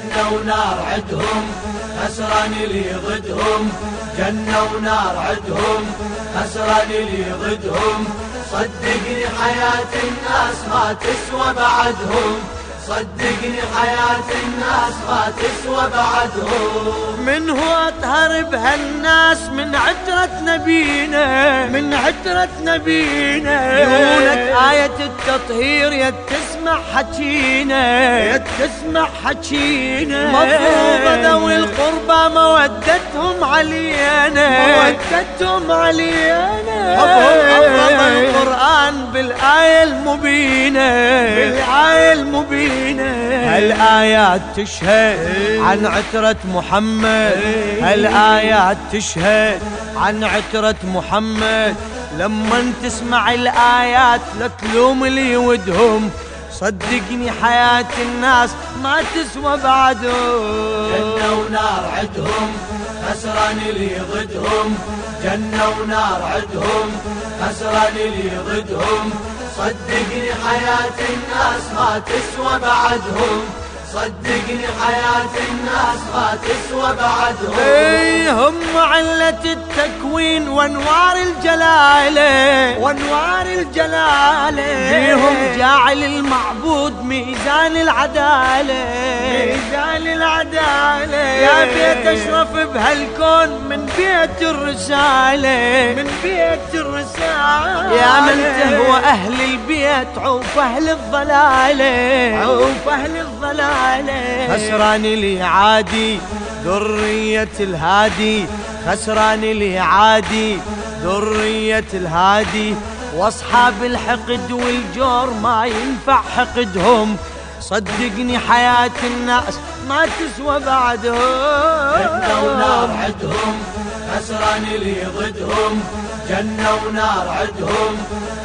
جنة ونار عدهم خسران اللي ضدهم. جنة ونار عدهم خسران اللي ضدهم. صدقني حياة الناس ما تسوى بعدهم. صدقني حياة الناس ما تسوى بعدهم. من هو أطهر بهالناس؟ من عترة نبينا من عترة نبينا. يونك آية التطهير يا تسمع حكينا يا تسمع حكينا. مفروض ذوي مودتهم علينا. مودتهم علينا. حفظ القرآن بالآية المبينة. بالآية المبينة. هالآيات تشهد عن عترة محمد. هالآيات تشهد عن عترة محمد. لما تسمع الآيات لا تلوم اللي ودهم صدقني حياة الناس ما تسوى بعدهم. جنة ونار عدهم. خسران اللي ضدهم جنة ونار عدهم. خسران اللي ضدهم صدقني حياة الناس ما تسوى بعدهم. صدقني حياة الناس ما تسوى بعدهم اي هم علة التكوين وانوار الجلالة. وانوار الجلالة. فيهم جاعل المعبود ميزان العدالة. ميزان العدالة. يا بيت أشرف بهالكون من بيت الرسالة. من بيت الرسالة. يا من تهوى أهل البيت عوف أهل الضلالة. عوف أهل الضلالة. خسران لي عادي ذرية الهادي. خسران لي عادي ذرية الهادي. واصحاب الحقد والجور ما ينفع حقدهم. صدقني حياة الناس ما تسوى بعدهم. جنة ونار عدهم خسران اللي ضدهم جنة ونار عدهم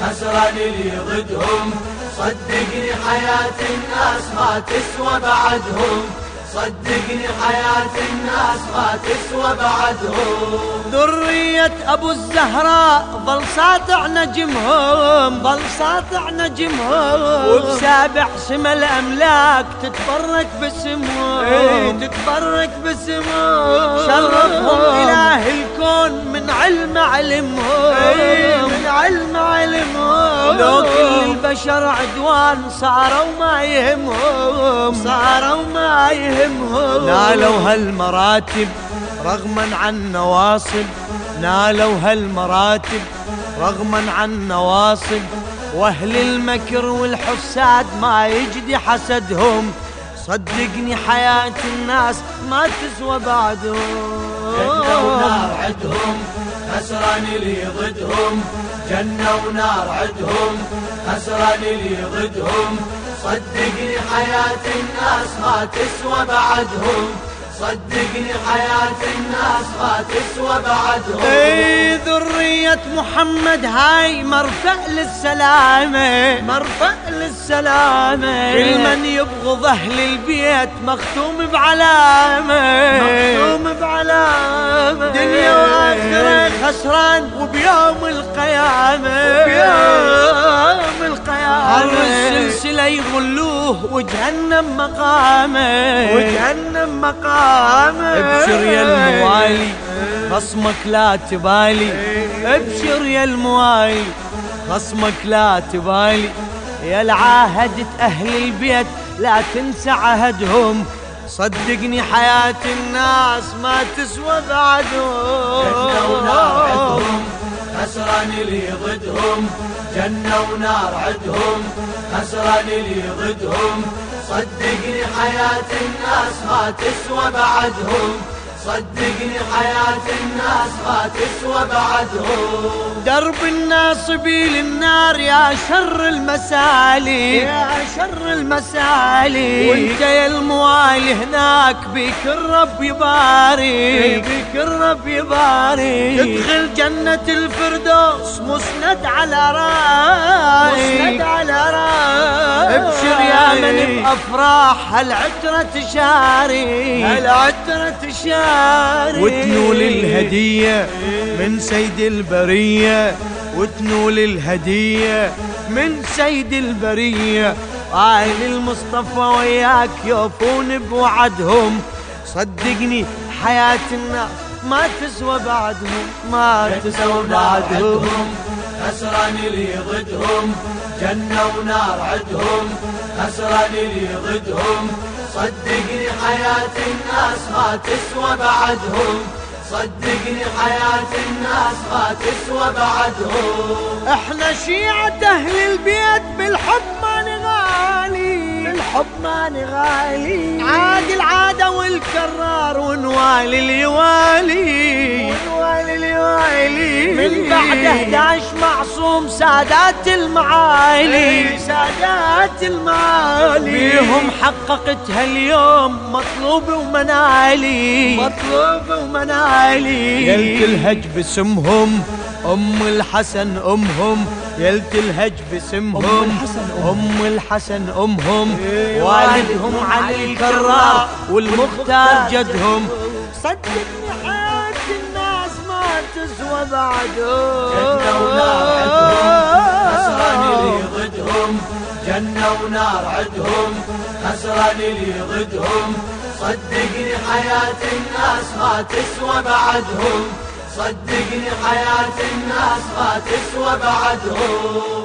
خسران اللي ضدهم صدقني حياة الناس ما تسوى بعدهم. صدقني حياة الناس ما تسوى بعدهم. ذرية أبو الزهراء ظل ساطع نجمهم ظل ساطع نجمهم. وبسابع سما الأملاك تتبرك باسمهم. إيه. تتبرك باسمهم. شرفهم إله الكون من علم علمهم. إيه من علم علمهم. لو كل البشر عدوان صاروا ما يهمهم. صاروا ما يهمهم. نالوا هالمراتب رغما عن نواصب. نالوا هالمراتب رغما عن نواصب. وأهل المكر والحساد ما يجدي حسدهم. صدقني حياة الناس ما تسوى بعدهم. عدهم خسران اللي ضدهم جنة ونار عدهم. خسران اللي ضدهم صدقني حياة الناس ما تسوى بعدهم. صدقني حياة الناس ما تسوى بعدهم اي ذرية محمد هاي مرفع للسلامة. مرفع للسلامة. كل من يبغض أهل البيت مختوم بعلامة. مختوم بعلامة. دنيا وآخرة خسران وبيوم القيامة. وبيوم يغلوه وجهنم مقامه. وجهنم مقامه. ابشر يا الموالي خصمك لا تبالي. ابشر يا الموالي خصمك لا تبالي. يا العاهدة أهل البيت لا تنسى عهدهم. صدقني حياة الناس ما تسوى بعدهم. جنة ونار عدهم خسران اللي ضدهم. جنة ونار عدهم. خسران اللي ضدهم. صدقني حياة الناس ما تسوى بعدهم. صدقني حياة الناس ما تسوى بعدهم. درب الناصبي للنار يا شر المسالي. يا شر المسالي. وانت يا الموالي هناك بك الرب يبارك بك الرب يبارك تدخل جنة الفردوس مسند على رأي. مسند على راي من بأفراح هالعترة تشاري. هالعترة تشاري. وتنول الهدية من سيد البرية. وتنول الهدية من سيد البرية. آل المصطفى وياك يوفون بوعدهم. صدقني حياة الناس ما تسوى بعدهم ما تسوى بعدهم. خسران اللي ضدهم جنة ونار عدهم. خسران اللي ضدهم صدقني حياة الناس ما تسوى بعدهم. صدقني حياة الناس ما تسوى بعدهم. إحنا شيعة أهل البيت بالحب ما نغالي. بالحب ما نغالي. عاد العادة والكرار ونوالي اليوالي. ونوالي. اليوالي من بعد 11 معصوم سادات المعالي. سادات المعالي. بيهم حققتها اليوم مطلوب ومنالي. مطلوب ومنالي. يل تلهج باسمهم أم الحسن أمهم. يل تلهج باسمهم أم الحسن أمهم. والدهم علي الكرار والمختار جدهم. صدقني تسوى بعدهم جنة ونار عدهم خسران اللي ضدهم ضدهم صدقني حياة الناس ما تسوى بعدهم. صدقني حياة الناس ما تسوى بعدهم.